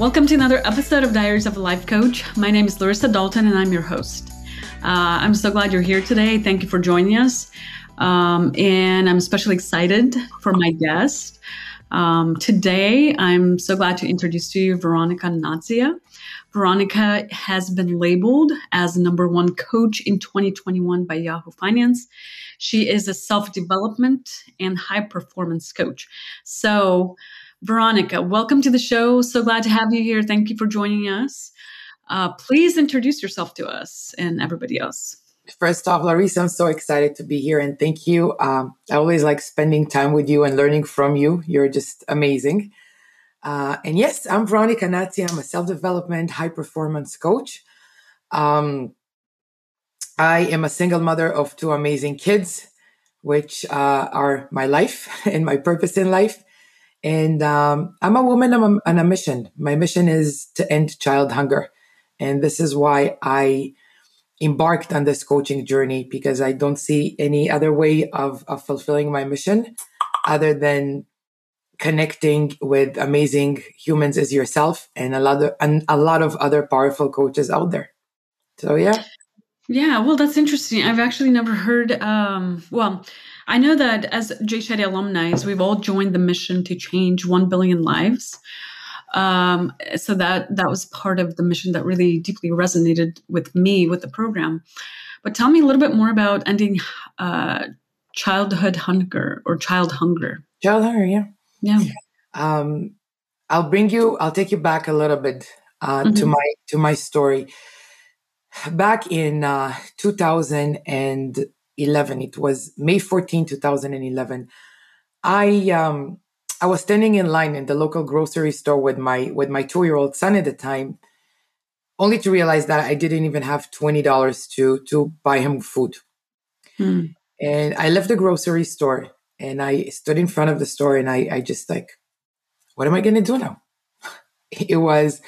Welcome to another episode of Diaries of a Life Coach. My name is Larisa Dalton and I'm your host. Uh, I'm so glad you're here today. Thank you for joining us. Um, and I'm especially excited for my guest. Um, today, I'm so glad to introduce to you Veronica Natzia. Veronica has been labeled as number one coach in 2021 by Yahoo Finance. She is a self development and high performance coach. So, Veronica, welcome to the show. So glad to have you here. Thank you for joining us. Uh, please introduce yourself to us and everybody else. First off, Larisa, I'm so excited to be here and thank you. Um, I always like spending time with you and learning from you. You're just amazing. Uh, and yes, I'm Veronica Natzia. I'm a self development, high performance coach. Um, I am a single mother of two amazing kids, which uh, are my life and my purpose in life. And um, I'm a woman on a, on a mission. My mission is to end child hunger. And this is why I embarked on this coaching journey because I don't see any other way of, of fulfilling my mission other than connecting with amazing humans as yourself and a lot of, and a lot of other powerful coaches out there. So yeah. Yeah, well, that's interesting. I've actually never heard. Um, well, I know that as Shetty alumni, we've all joined the mission to change one billion lives. Um, so that that was part of the mission that really deeply resonated with me with the program. But tell me a little bit more about ending uh, childhood hunger or child hunger. Child hunger, yeah, yeah. Um, I'll bring you. I'll take you back a little bit uh, mm-hmm. to my to my story back in uh, 2011 it was may 14 2011 i um i was standing in line in the local grocery store with my with my two year old son at the time only to realize that i didn't even have $20 to to buy him food hmm. and i left the grocery store and i stood in front of the store and i i just like what am i going to do now it was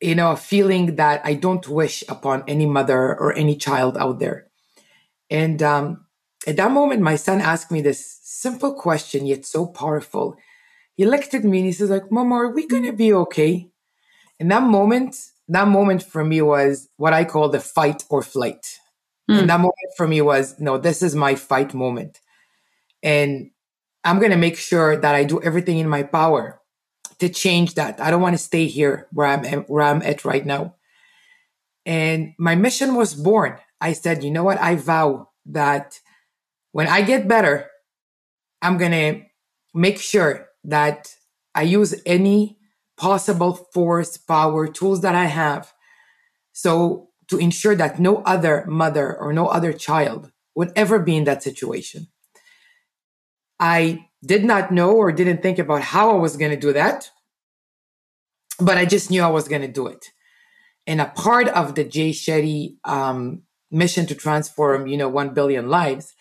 you know, a feeling that I don't wish upon any mother or any child out there. And um, at that moment, my son asked me this simple question, yet so powerful. He looked at me and he says, like, Mama, are we gonna be okay? And that moment, that moment for me was what I call the fight or flight. Mm. And that moment for me was, no, this is my fight moment. And I'm gonna make sure that I do everything in my power to change that. I don't want to stay here where I'm where I'm at right now. And my mission was born. I said, you know what? I vow that when I get better, I'm going to make sure that I use any possible force, power, tools that I have. So to ensure that no other mother or no other child would ever be in that situation. I did not know or didn't think about how I was going to do that, but I just knew I was going to do it. And a part of the Jay Shetty um, mission to transform, you know, 1 billion lives,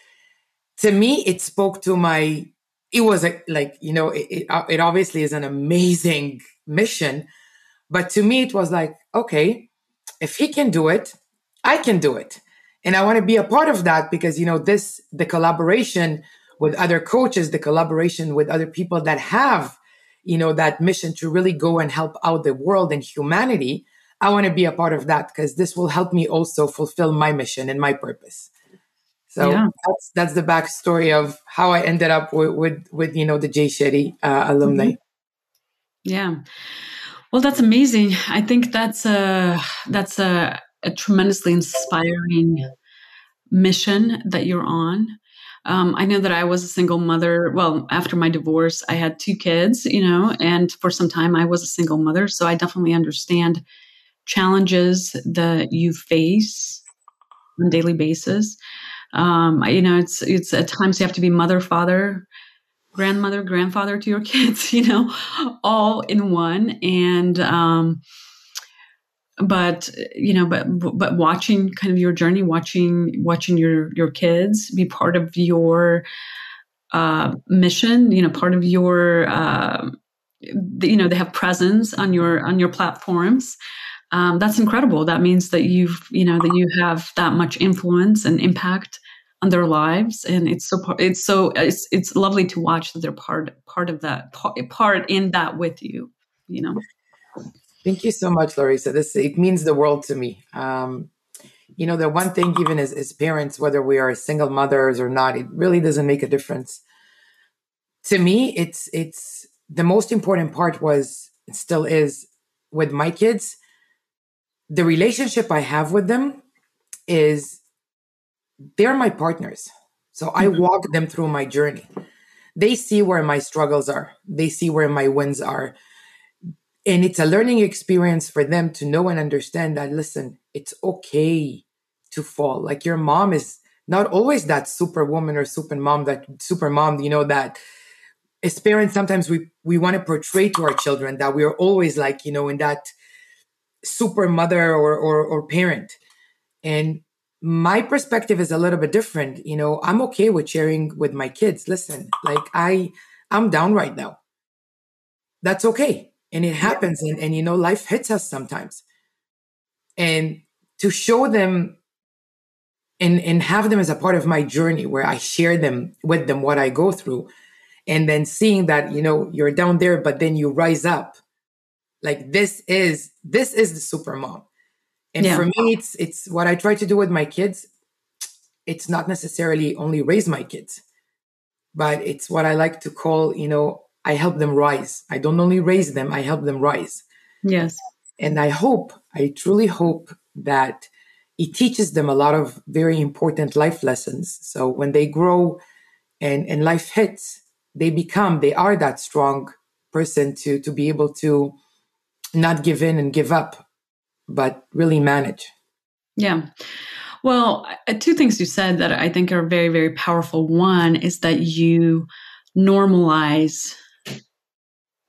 to me, it spoke to my, it was a, like, you know, it, it, uh, it obviously is an amazing mission. But to me, it was like, okay, if he can do it, I can do it. And I want to be a part of that because, you know, this, the collaboration with other coaches, the collaboration with other people that have, you know, that mission to really go and help out the world and humanity, I want to be a part of that because this will help me also fulfill my mission and my purpose. So yeah. that's that's the backstory of how I ended up with with, with you know the Jay Shetty uh, alumni. Mm-hmm. Yeah, well, that's amazing. I think that's a that's a, a tremendously inspiring mission that you're on. Um, I know that I was a single mother. Well, after my divorce, I had two kids, you know, and for some time I was a single mother. So I definitely understand challenges that you face on a daily basis. Um, you know, it's it's at times you have to be mother, father, grandmother, grandfather to your kids, you know, all in one. And um, but you know but but watching kind of your journey watching watching your your kids be part of your uh, mission you know part of your uh, you know they have presence on your on your platforms um, that's incredible that means that you've you know that you have that much influence and impact on their lives and it's so it's so it's it's lovely to watch that they're part part of that part in that with you you know Thank you so much, Larisa. This it means the world to me. Um, you know, the one thing, even as, as parents, whether we are single mothers or not, it really doesn't make a difference. To me, it's it's the most important part was still is with my kids. The relationship I have with them is they're my partners. So I mm-hmm. walk them through my journey. They see where my struggles are. They see where my wins are. And it's a learning experience for them to know and understand that, listen, it's okay to fall. Like your mom is not always that superwoman or super mom, that super mom, you know, that as parents, sometimes we, we want to portray to our children that we're always like, you know, in that super mother or, or, or parent. And my perspective is a little bit different. You know, I'm okay with sharing with my kids. Listen, like I, I'm down right now. That's okay. And it happens. And, and, you know, life hits us sometimes. And to show them and, and have them as a part of my journey where I share them with them what I go through. And then seeing that, you know, you're down there, but then you rise up. Like this is, this is the super mom and yeah. for me, it's it's what I try to do with my kids. It's not necessarily only raise my kids, but it's what I like to call, you know, I help them rise. I don't only raise them, I help them rise. Yes. And I hope, I truly hope that it teaches them a lot of very important life lessons. So when they grow and, and life hits, they become, they are that strong person to, to be able to not give in and give up but really manage. Yeah. Well, uh, two things you said that I think are very, very powerful. One is that you normalize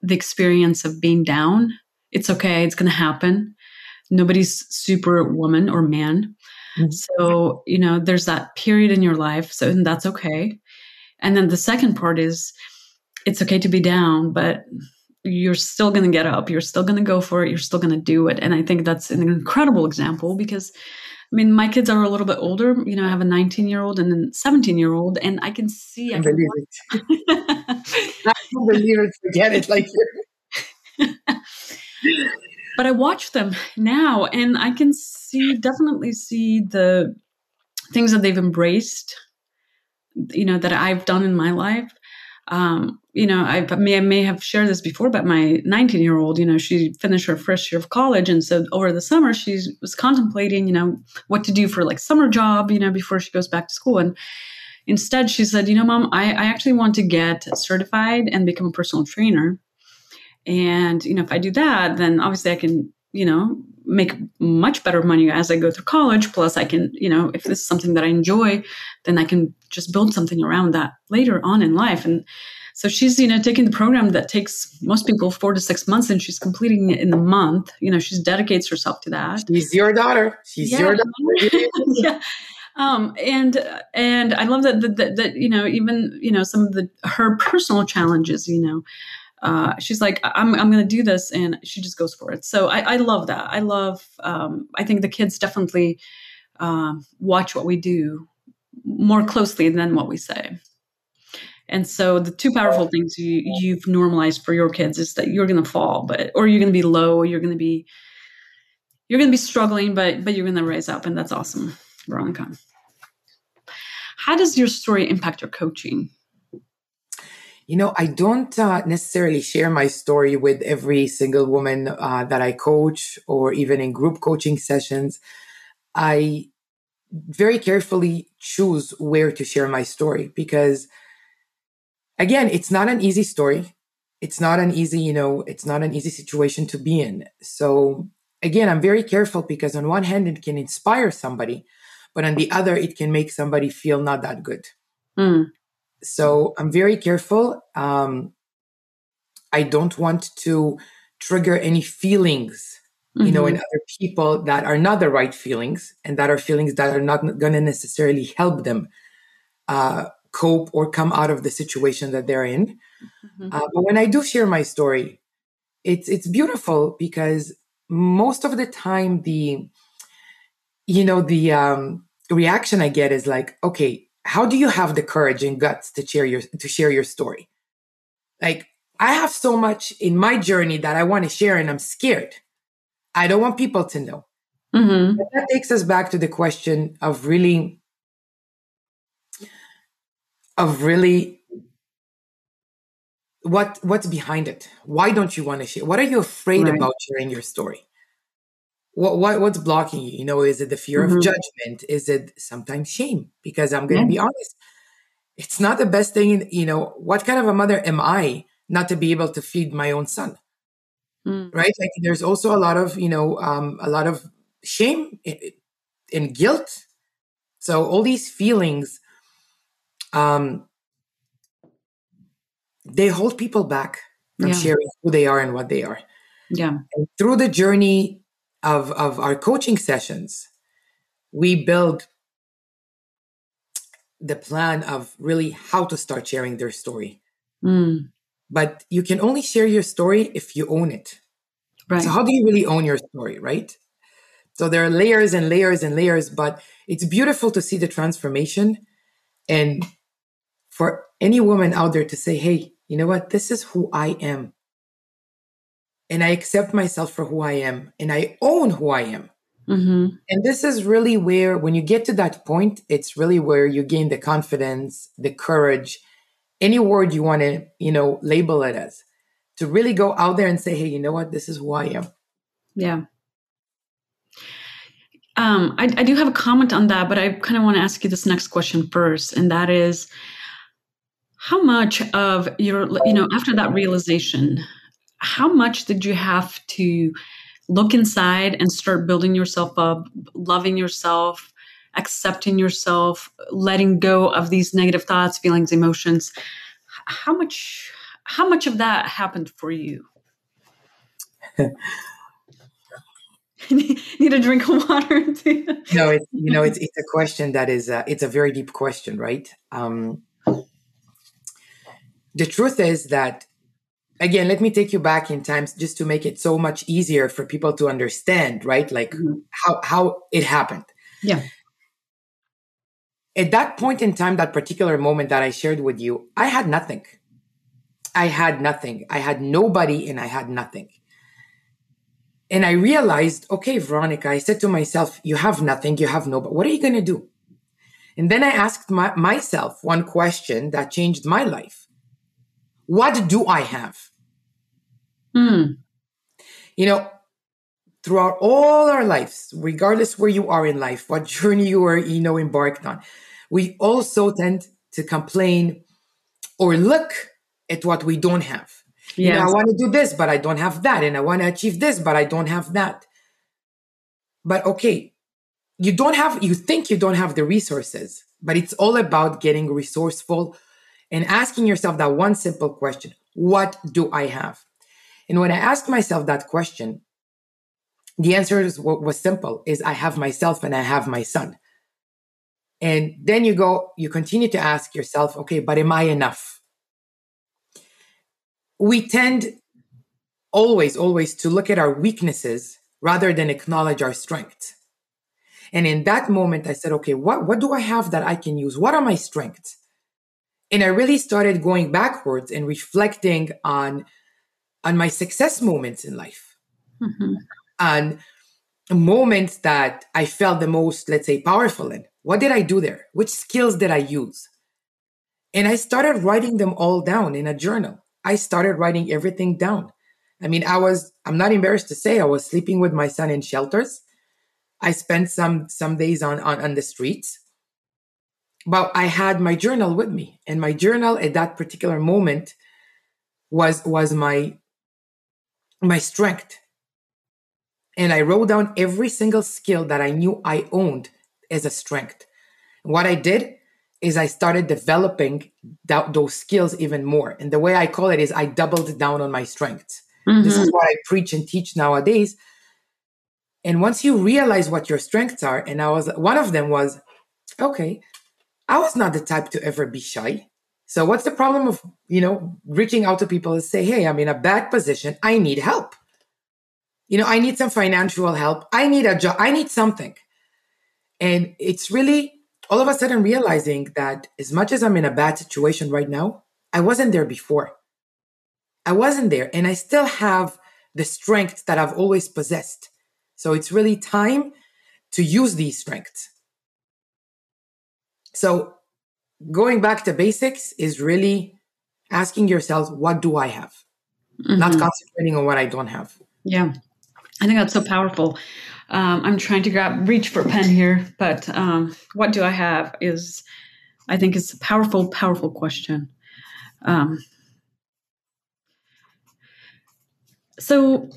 the experience of being down. It's okay, it's going to happen. Nobody's superwoman or man. Mm-hmm. So, you know, there's that period in your life. So that's okay. And then the second part is it's okay to be down, but you're still going to get up you're still going to go for it you're still going to do it. And i think that's an incredible example because i mean my kids are a little bit older you know i have a 19 year old and a 17 year old and i can see i, I believe it. i believe it. Forget it like but i watch them now and i can see definitely see the things that they've embraced you know that i've done in my life um, you know, I may, I may have shared this before, but my 19 year old, you know, she finished her first year of college. And so over the summer, she was contemplating, you know, what to do for like summer job, you know, before she goes back to school. And instead she said, you know, mom, I, I actually want to get certified and become a personal trainer. And, you know, if I do that, then obviously I can, you know, make much better money as I go through college. Plus, I can, you know, if this is something that I enjoy, then I can just build something around that later on in life. And so she's, you know, taking the program that takes most people four to six months and she's completing it in the month. You know, she dedicates herself to that. She's your daughter. She's yeah. your daughter. yeah. Um, and and I love that, that, that that you know even you know some of the her personal challenges you know uh, she's like, I'm, I'm going to do this. And she just goes for it. So I, I love that. I love, um, I think the kids definitely um, watch what we do more closely than what we say. And so the two powerful things you, you've normalized for your kids is that you're going to fall, but, or you're going to be low, or you're going to be, you're going to be struggling, but, but you're going to raise up. And that's awesome, Veronica. How does your story impact your coaching? You know, I don't uh, necessarily share my story with every single woman uh, that I coach or even in group coaching sessions. I very carefully choose where to share my story because, again, it's not an easy story. It's not an easy, you know, it's not an easy situation to be in. So, again, I'm very careful because, on one hand, it can inspire somebody, but on the other, it can make somebody feel not that good. Mm. So I'm very careful. Um, I don't want to trigger any feelings, mm-hmm. you know, in mm-hmm. other people that are not the right feelings and that are feelings that are not going to necessarily help them uh, cope or come out of the situation that they're in. Mm-hmm. Uh, but when I do share my story, it's it's beautiful because most of the time the you know the um, reaction I get is like, okay, how do you have the courage and guts to share your to share your story like i have so much in my journey that i want to share and i'm scared I don't want people to know. Mm-hmm. that takes us back to the question of really, of really, what what's behind it? Why don't you want to share? What are you afraid right. about sharing your story? What, what what's blocking you? You know, is it the fear mm-hmm. of judgment? Is it sometimes shame? Because I'm going to yeah. be honest, it's not the best thing. You know, what kind of a mother am I not to be able to feed my own son? Mm. Right? Like, there's also a lot of you know, um, a lot of shame and guilt. So all these feelings, um, they hold people back from yeah. sharing who they are and what they are. Yeah. And through the journey of of our coaching sessions, we build the plan of really how to start sharing their story. Mm. But you can only share your story if you own it. Right. So how do you really own your story, right? So there are layers and layers and layers, but it's beautiful to see the transformation. And for any woman out there to say, hey, you know what? This is who I am. And I accept myself for who I am and I own who I am. Mm-hmm. And this is really where, when you get to that point, it's really where you gain the confidence, the courage, any word you want to, you know, label it as, to really go out there and say, hey, you know what? This is who I am. Yeah. Um, I, I do have a comment on that, but I kind of want to ask you this next question first, and that is, how much of your, you know, after that realization, how much did you have to look inside and start building yourself up, loving yourself, accepting yourself, letting go of these negative thoughts, feelings, emotions? How much, how much of that happened for you? need a drink of water. no, it's you know it's it's a question that is uh, it's a very deep question, right? Um, the truth is that again, let me take you back in times just to make it so much easier for people to understand, right? Like mm-hmm. how how it happened. Yeah. At that point in time, that particular moment that I shared with you, I had nothing. I had nothing. I had nobody and I had nothing. And I realized, okay, Veronica, I said to myself, you have nothing, you have no, but what are you going to do? And then I asked my, myself one question that changed my life. What do I have? Hmm. You know, throughout all our lives, regardless where you are in life, what journey you are, you know, embarked on, we also tend to complain or look at what we don't have. Yes. You know, I want to do this, but I don't have that. And I want to achieve this, but I don't have that. But okay, you don't have, you think you don't have the resources, but it's all about getting resourceful and asking yourself that one simple question What do I have? And when I asked myself that question, the answer is, was simple is I have myself and I have my son. And then you go, you continue to ask yourself, okay, but am I enough? we tend always, always to look at our weaknesses rather than acknowledge our strengths. And in that moment, I said, okay, what, what do I have that I can use? What are my strengths? And I really started going backwards and reflecting on, on my success moments in life. Mm-hmm. And moments that I felt the most, let's say, powerful in. What did I do there? Which skills did I use? And I started writing them all down in a journal. I started writing everything down. I mean, I was, I'm not embarrassed to say I was sleeping with my son in shelters. I spent some, some days on, on, on the streets, but I had my journal with me and my journal at that particular moment was, was my, my strength. And I wrote down every single skill that I knew I owned as a strength. What I did is I started developing that, those skills even more. And the way I call it is I doubled down on my strengths. Mm-hmm. This is what I preach and teach nowadays. And once you realize what your strengths are, and I was one of them was, okay, I was not the type to ever be shy. So what's the problem of, you know, reaching out to people and say, hey, I'm in a bad position. I need help. You know, I need some financial help. I need a job. I need something. And it's really all of a sudden realizing that as much as I'm in a bad situation right now, I wasn't there before. I wasn't there, and I still have the strength that I've always possessed. So it's really time to use these strengths. So going back to basics is really asking yourself, what do I have? Mm-hmm. Not concentrating on what I don't have. Yeah. I think that's so powerful. Um, I'm trying to grab, reach for a pen here, but um, what do I have is, I think, is a powerful, powerful question. Um, so,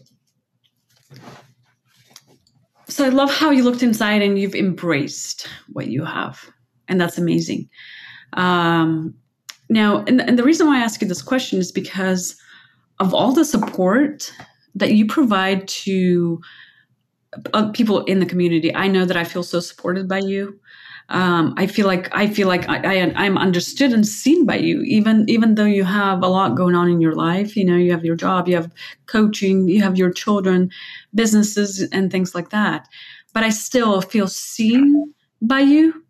so I love how you looked inside and you've embraced what you have, and that's amazing. Um, now, and, and the reason why I ask you this question is because of all the support that you provide to uh, people in the community. I know that I feel so supported by you. Um, I feel like I feel like I, I am understood and seen by you, even even though you have a lot going on in your life. You know, you have your job, you have coaching, you have your children, businesses, and things like that. But I still feel seen by you,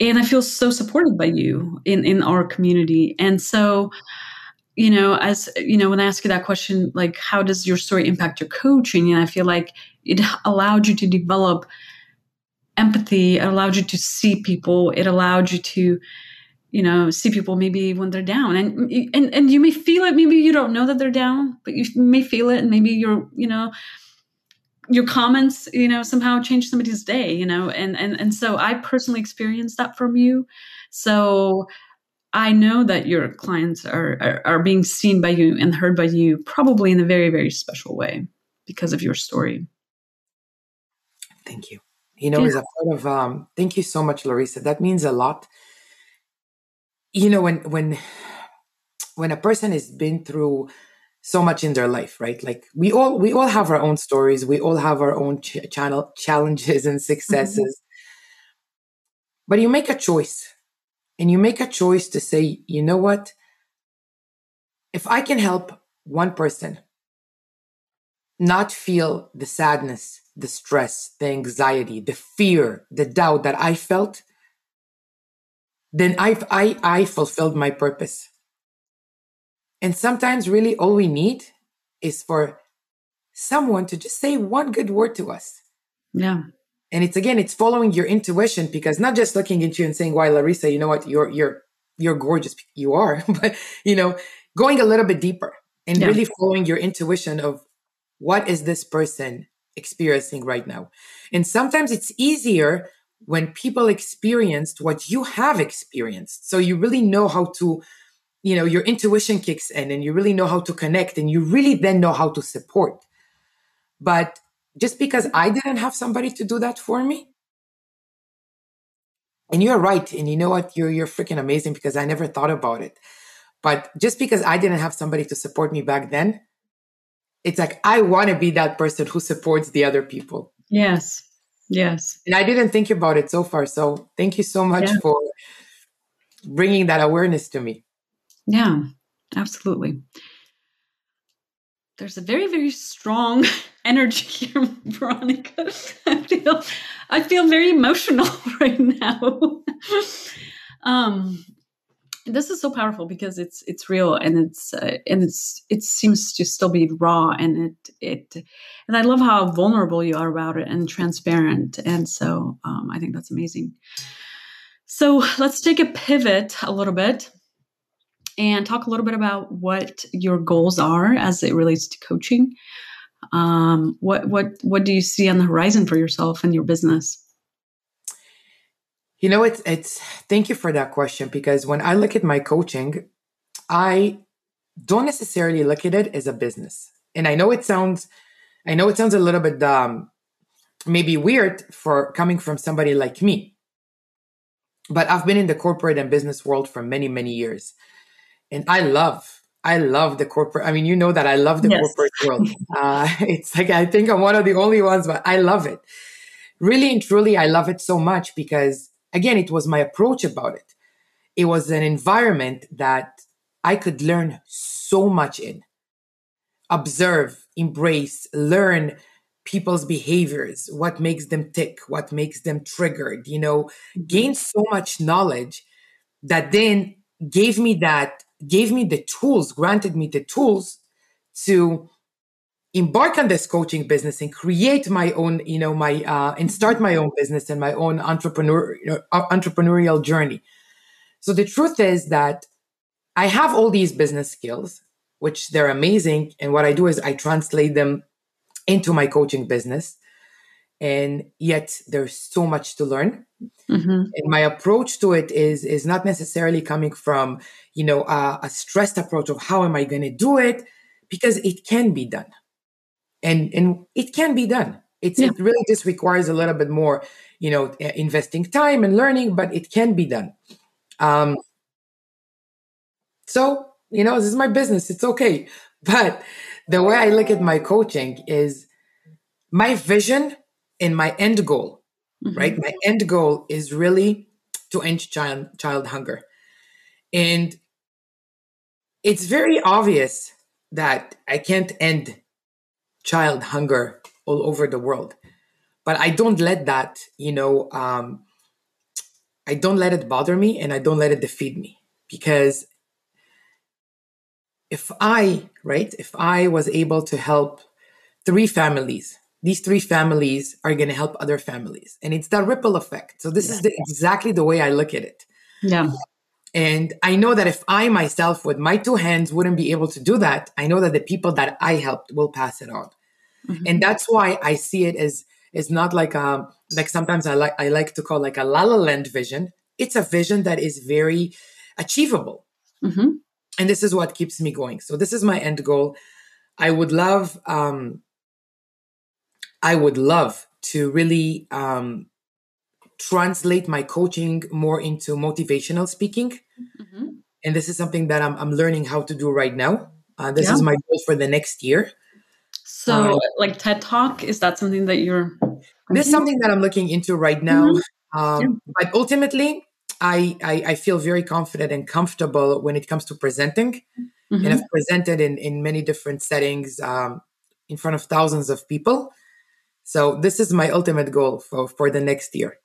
and I feel so supported by you in in our community. And so, you know, as you know, when I ask you that question, like, how does your story impact your coaching? And I feel like it allowed you to develop empathy. It allowed you to see people. It allowed you to, you know, see people maybe when they're down, and and and you may feel it. Maybe you don't know that they're down, but you may feel it, and maybe you're, you know, your comments, you know, somehow change somebody's day, you know, and and and so I personally experienced that from you. So I know that your clients are, are, are being seen by you and heard by you, probably in a very very special way because of your story. Thank you you know, yeah. as a part of um, thank you so much, Larisa. That means a lot. You know, when when when a person has been through so much in their life, right? Like we all we all have our own stories, we all have our own ch- channel challenges and successes. Mm-hmm. But you make a choice, and you make a choice to say, you know what? If I can help one person not feel the sadness the stress, the anxiety, the fear, the doubt that I felt, then I, I, I fulfilled my purpose. And sometimes, really, all we need is for someone to just say one good word to us. Yeah. And it's again, it's following your intuition because not just looking at you and saying, "Why, Larisa, you know what? You're you're you're gorgeous. You are," but you know, going a little bit deeper and yeah. really following your intuition of what is this person experiencing right now. And sometimes it's easier when people experienced what you have experienced. So you really know how to, you know, your intuition kicks in and you really know how to connect and you really then know how to support. But just because I didn't have somebody to do that for me, and you're right, and you know what, you're you're freaking amazing because I never thought about it. But just because I didn't have somebody to support me back then, it's like I want to be that person who supports the other people. Yes. Yes. And I didn't think about it so far. So thank you so much yeah. for bringing that awareness to me. Yeah, absolutely. There's a very, very strong energy here, Veronica. I feel, I feel very emotional right now. um, this is so powerful because it's it's real and it's uh, and it's it seems to still be raw and it it and I love how vulnerable you are about it and transparent and so um, I think that's amazing. So let's take a pivot a little bit and talk a little bit about what your goals are as it relates to coaching. Um, what what what do you see on the horizon for yourself and your business? You know, it's it's thank you for that question because when I look at my coaching, I don't necessarily look at it as a business. And I know it sounds I know it sounds a little bit um maybe weird for coming from somebody like me. But I've been in the corporate and business world for many, many years. And I love I love the corporate. I mean, you know that I love the yes. corporate world. Uh, it's like I think I'm one of the only ones, but I love it. Really and truly, I love it so much because again, it was my approach about it. It was an environment that I could learn so much in, observe, embrace, learn people's behaviors, what makes them tick, what makes them triggered, you know, gain so much knowledge that then gave me that, gave me the tools, granted me the tools to embark on this coaching business and create my own, you know, my uh, and start my own business and my own entrepreneur you know, entrepreneurial journey. So the truth is that I have all these business skills, which they're amazing, and what I do is I translate them into my coaching business. And yet there's so much to learn. Mm-hmm. And my approach to it is is not necessarily coming from, you know, a, a stressed approach of how am I going to do it, because it can be done and and it can be done it's yeah. it really just requires a little bit more you know investing time and learning but it can be done um so you know this is my business it's okay but the way i look at my coaching is my vision and my end goal mm-hmm. right my end goal is really to end child child hunger and it's very obvious that i can't end child hunger all over the world. But I don't let that, you know, um, I don't let it bother me and I don't let it defeat me because if I, right, if I was able to help three families, these three families are going to help other families. And it's that ripple effect. So this yeah. is the, exactly the way I look at it. Yeah. And I know that if I myself with my two hands wouldn't be able to do that, I know that the people that I helped will pass it on. Mm-hmm. And that's why I see it as it's not like a um, like sometimes I like I like to call like a la la land vision. It's a vision that is very achievable. Mm-hmm. And this is what keeps me going. So this is my end goal. I would love um I would love to really um translate my coaching more into motivational speaking. Mm-hmm. And this is something that I'm, I'm learning how to do right now. Uh, this yeah. is my goal for the next year. So, um, like TED Talk, is that something that you're? This is something that I'm looking into right now. Mm-hmm. Um, yeah. But ultimately, I, I, I feel very confident and comfortable when it comes to presenting, mm-hmm. and I've presented in in many different settings um, in front of thousands of people. So this is my ultimate goal for for the next year.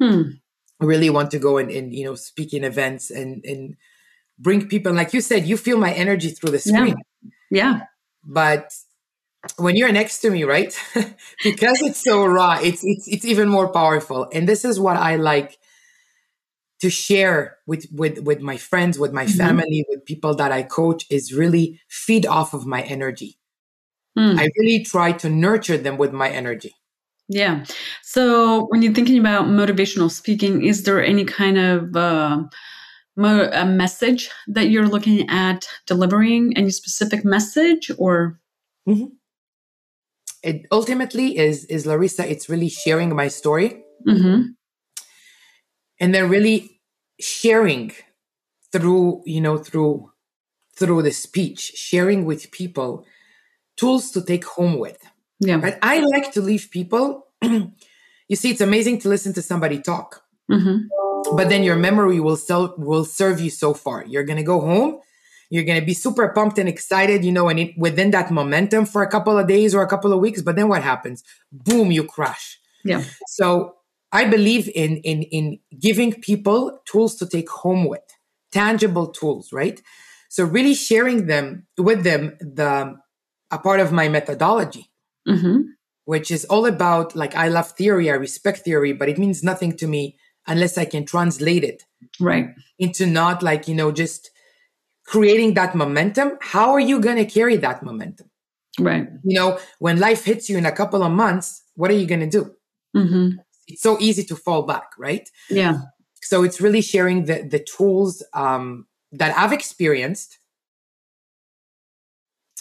Hmm. I really want to go and, and you know speak in events and and bring people like you said you feel my energy through the screen yeah, yeah. but when you're next to me, right? because it's so raw, it's it's it's even more powerful. And this is what I like to share with with with my friends, with my mm-hmm. family, with people that I coach is really feed off of my energy. Mm. I really try to nurture them with my energy. Yeah. So when you're thinking about motivational speaking, is there any kind of uh, mo- a message that you're looking at delivering? Any specific message or? Mm-hmm it ultimately is is Larisa. It's really sharing my story, mm-hmm. and then really sharing through you know through through the speech, sharing with people tools to take home with. Yeah, right. I like to leave people. you see, it's amazing to listen to somebody talk, mm-hmm. but then your memory will still will serve you so far. You're gonna go home you're going to be super pumped and excited, you know, and it, within that momentum for a couple of days or a couple of weeks. But then what happens? Boom, you crash. Yeah. So I believe in in in giving people tools to take home with, tangible tools, right? So really sharing them with them the a part of my methodology, mm-hmm. which is all about like I love theory, I respect theory, but it means nothing to me unless I can translate it right into not like you know just creating that momentum, how are you going to carry that momentum? Right. You know, when life hits you in a couple of months, what are you going to do? Mm-hmm. It's so easy to fall back, right? Yeah. So it's really sharing the the tools um, that I've experienced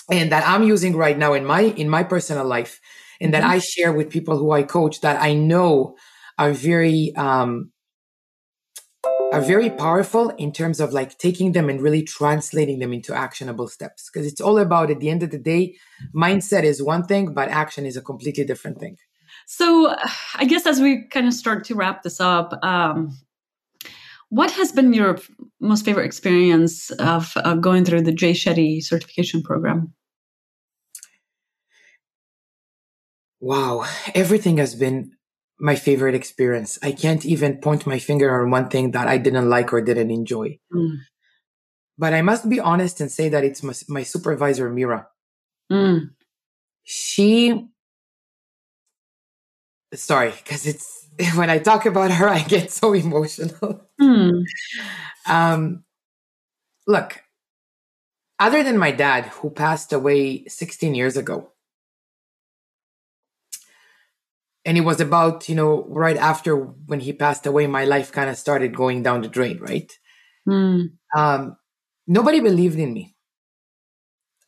and that I'm using right now in my in my personal life, and mm-hmm. that I share with people who I coach that I know are very um, are very powerful in terms of like taking them and really translating them into actionable steps. Because it's all about, at the end of the day, mindset is one thing, but action is a completely different thing. So, I guess as we kind of start to wrap this up, um, what has been your most favorite experience of, of going through the Jay Shetty certification program? Wow, everything has been my favorite experience. I can't even point my finger on one thing that I didn't like or didn't enjoy. Mm. But I must be honest and say that it's my, my supervisor, Mira. Mm. she sorry because it's when i talk about her i get so emotional hmm. um look other than my dad who passed away 16 years ago and it was about you know right after when he passed away my life kind of started going down the drain right mm. um, nobody believed in me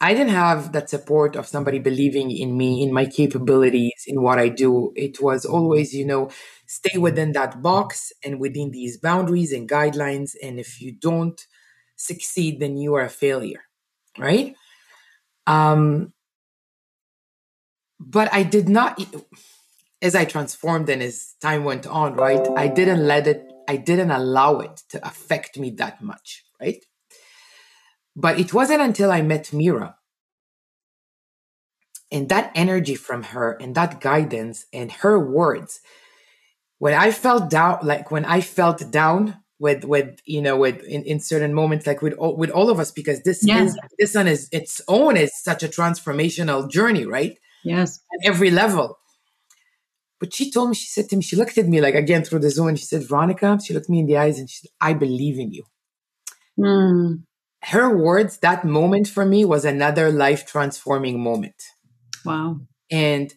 i didn't have that support of somebody believing in me in my capabilities in what i do it was always you know stay within that box and within these boundaries and guidelines and if you don't succeed then you are a failure right um but i did not as I transformed and as time went on, right, I didn't let it, I didn't allow it to affect me that much, right? But it wasn't until I met Mira and that energy from her and that guidance and her words, when I felt down, like when I felt down with, with, you know, with in, in certain moments, like with all, with all of us, because this is, this one is its own is such a transformational journey, right? Yes. At every level but she told me, she said to me, she looked at me like again through the Zoom and she said, Veronica, she looked me in the eyes and she said, I believe in you. Mm. Her words, that moment for me was another life transforming moment. Wow. And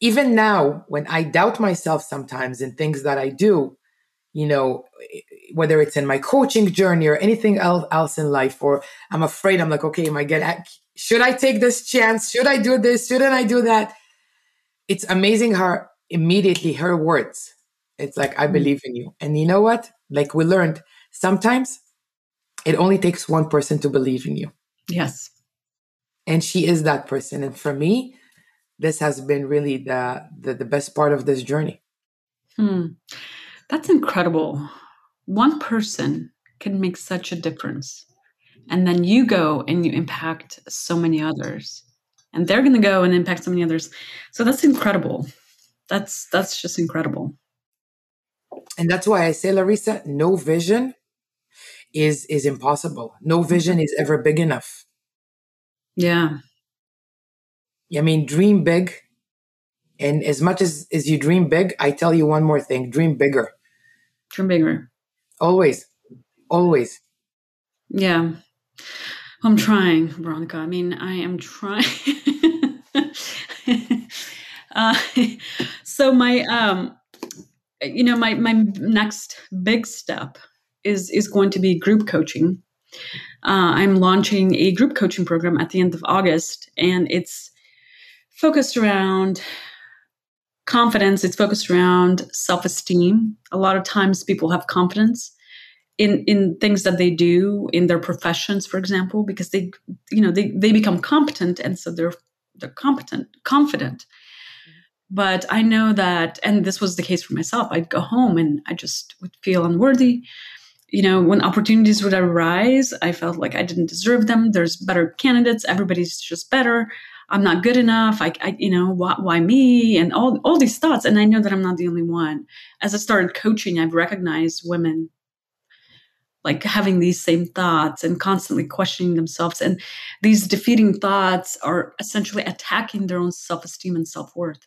even now, when I doubt myself sometimes in things that I do, you know, whether it's in my coaching journey or anything else in life, or I'm afraid, I'm like, okay, am I get, should I take this chance? Should I do this? Shouldn't I do that? It's amazing how immediately her words. It's like, I mm. believe in you. And you know what? Like we learned, sometimes it only takes one person to believe in you. Yes. And she is that person. And for me, this has been really the the, the best part of this journey. Hmm. That's incredible. One person can make such a difference. And then you go and you impact so many others. And they're going to go and impact so many others. So that's incredible that's that's just incredible and that's why i say larisa no vision is is impossible no vision is ever big enough yeah i mean dream big. And as much as as you dream big i tell you one more thing dream bigger. Dream bigger. Always. Always. Yeah. I'm trying veronica. I mean i am trying. Uh, so my um you know my my next big step is is going to be group coaching. Uh, i'm launching a group coaching program at the end of august and it's focused around confidence it's focused around self-esteem a lot of times people have confidence in in things that they do in their professions for example because they you know they they become competent and so they're they're competent confident but I know that, and this was the case for myself, I'd go home and I just would feel unworthy. You know, when opportunities would arise, I felt like I didn't deserve them. There's better candidates. Everybody's just better. I'm not good enough. I, I you know, why, why, me? And all, all these thoughts. And I know that I'm not the only one. As I started coaching, I've recognized women like having these same thoughts and constantly questioning themselves. And these defeating thoughts are essentially attacking their own self esteem and self worth.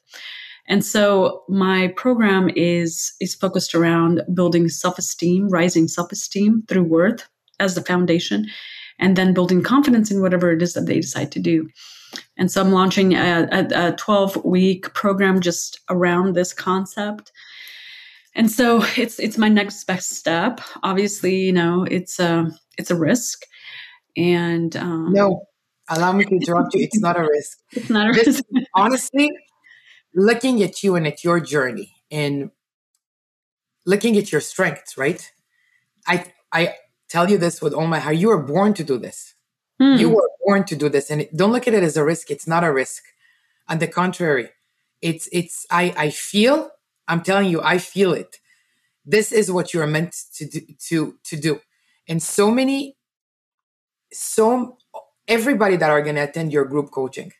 And so my program is is focused around building self-esteem, rising self-esteem through worth as the foundation, and then building confidence in whatever it is that they decide to do. And so I'm launching a, a, a 12 week program just around this concept. And so it's it's my next best step. Obviously you know it's a it's a risk. And um, no allow me to interrupt you. It's not a risk. It's not a risk. honestly looking at you and at your journey and looking at your strengths right? I i tell you this with all my heart. You were born to do this hmm. you were born to do this and don't look at it as a risk it's not a risk on the contrary it's it's i i feel I'm telling you, I feel it. This is what you're meant to do, to to do. And so many, so everybody that are going to attend your group coaching,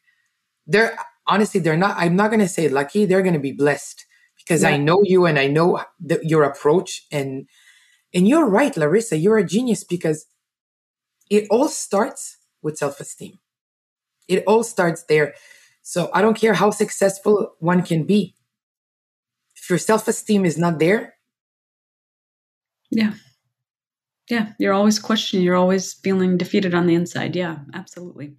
they're honestly they're not. I'm not going to say lucky. They're going to be blessed because yeah. I know you and I know the, your approach and and you're right, Larisa. You're a genius because it all starts with self esteem. It all starts there So I don't care how successful one can be. If your self esteem is not there, yeah. Yeah. You're always questioning. You're always feeling defeated on the inside. Yeah, absolutely.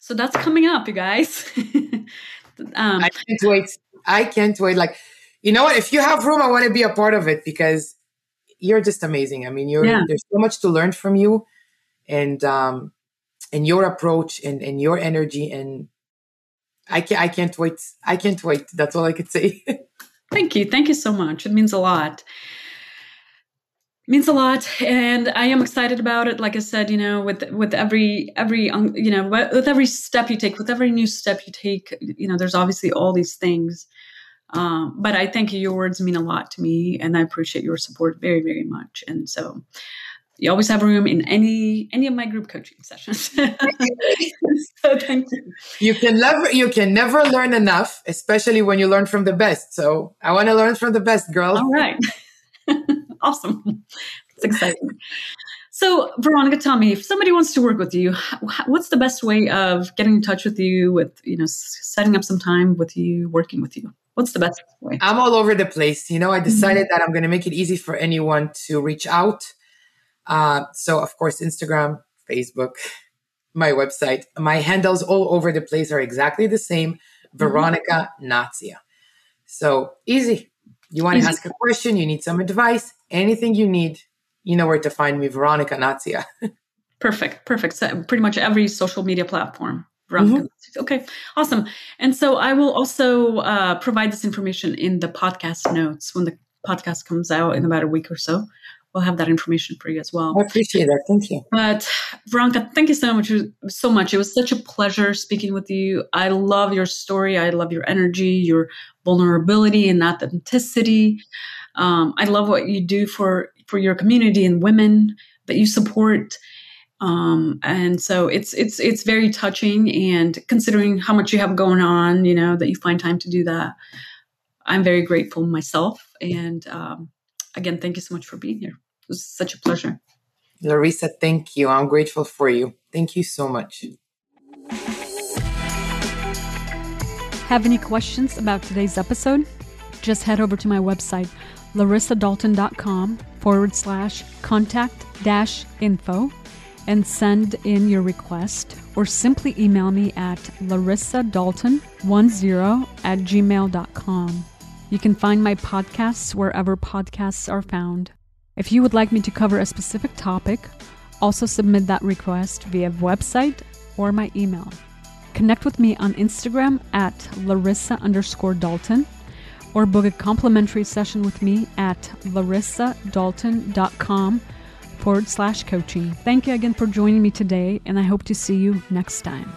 So that's coming up, you guys. um, I can't wait. I can't wait. Like, you know what? If you have room, I want to be a part of it because you're just amazing. I mean, you're yeah. there's so much to learn from you, and um, and your approach and and your energy and I can't I can't wait. I can't wait. That's all I could say. Thank you. Thank you so much. It means a lot means a lot and i am excited about it like i said you know with with every every um, you know with every step you take with every new step you take you know there's obviously all these things um, but i think your words mean a lot to me and i appreciate your support very very much and so you always have room in any any of my group coaching sessions so thank you you can never you can never learn enough especially when you learn from the best so i want to learn from the best girl all right awesome. It's exciting. So, Veronica, tell me if somebody wants to work with you, what's the best way of getting in touch with you, with you know, setting up some time with you, working with you? What's the best way? I'm all over the place. You know, I decided mm-hmm. that I'm going to make it easy for anyone to reach out. Uh, so, of course, Instagram, Facebook, my website, my handles all over the place are exactly the same. Mm-hmm. Veronica mm-hmm. Natzia. So easy. You want to ask a question, you need some advice, anything you need, you know where to find me, Veronica Natzia. perfect, perfect. So pretty much every social media platform. Mm-hmm. Okay, awesome. And so I will also uh, provide this information in the podcast notes when the podcast comes out in about a week or so. We'll have that information for you as well. I appreciate that. Thank you. But Veronica, thank you so much. So much. It was such a pleasure speaking with you. I love your story. I love your energy, your vulnerability and authenticity. Um, I love what you do for for your community and women that you support. Um, and so it's it's it's very touching. And considering how much you have going on, you know that you find time to do that, I'm very grateful myself. And um, again, thank you so much for being here. It was such a pleasure. Larisa, thank you. I'm grateful for you. Thank you so much. Have any questions about today's episode? Just head over to my website, larisadalton.com forward slash contact dash info and send in your request or simply email me at larisadalton10 at gmail.com. You can find my podcasts wherever podcasts are found. If you would like me to cover a specific topic, also submit that request via website or my email. Connect with me on Instagram at Larisa underscore Dalton or book a complimentary session with me at larisadalton.com forward slash coaching. Thank you again for joining me today, and I hope to see you next time.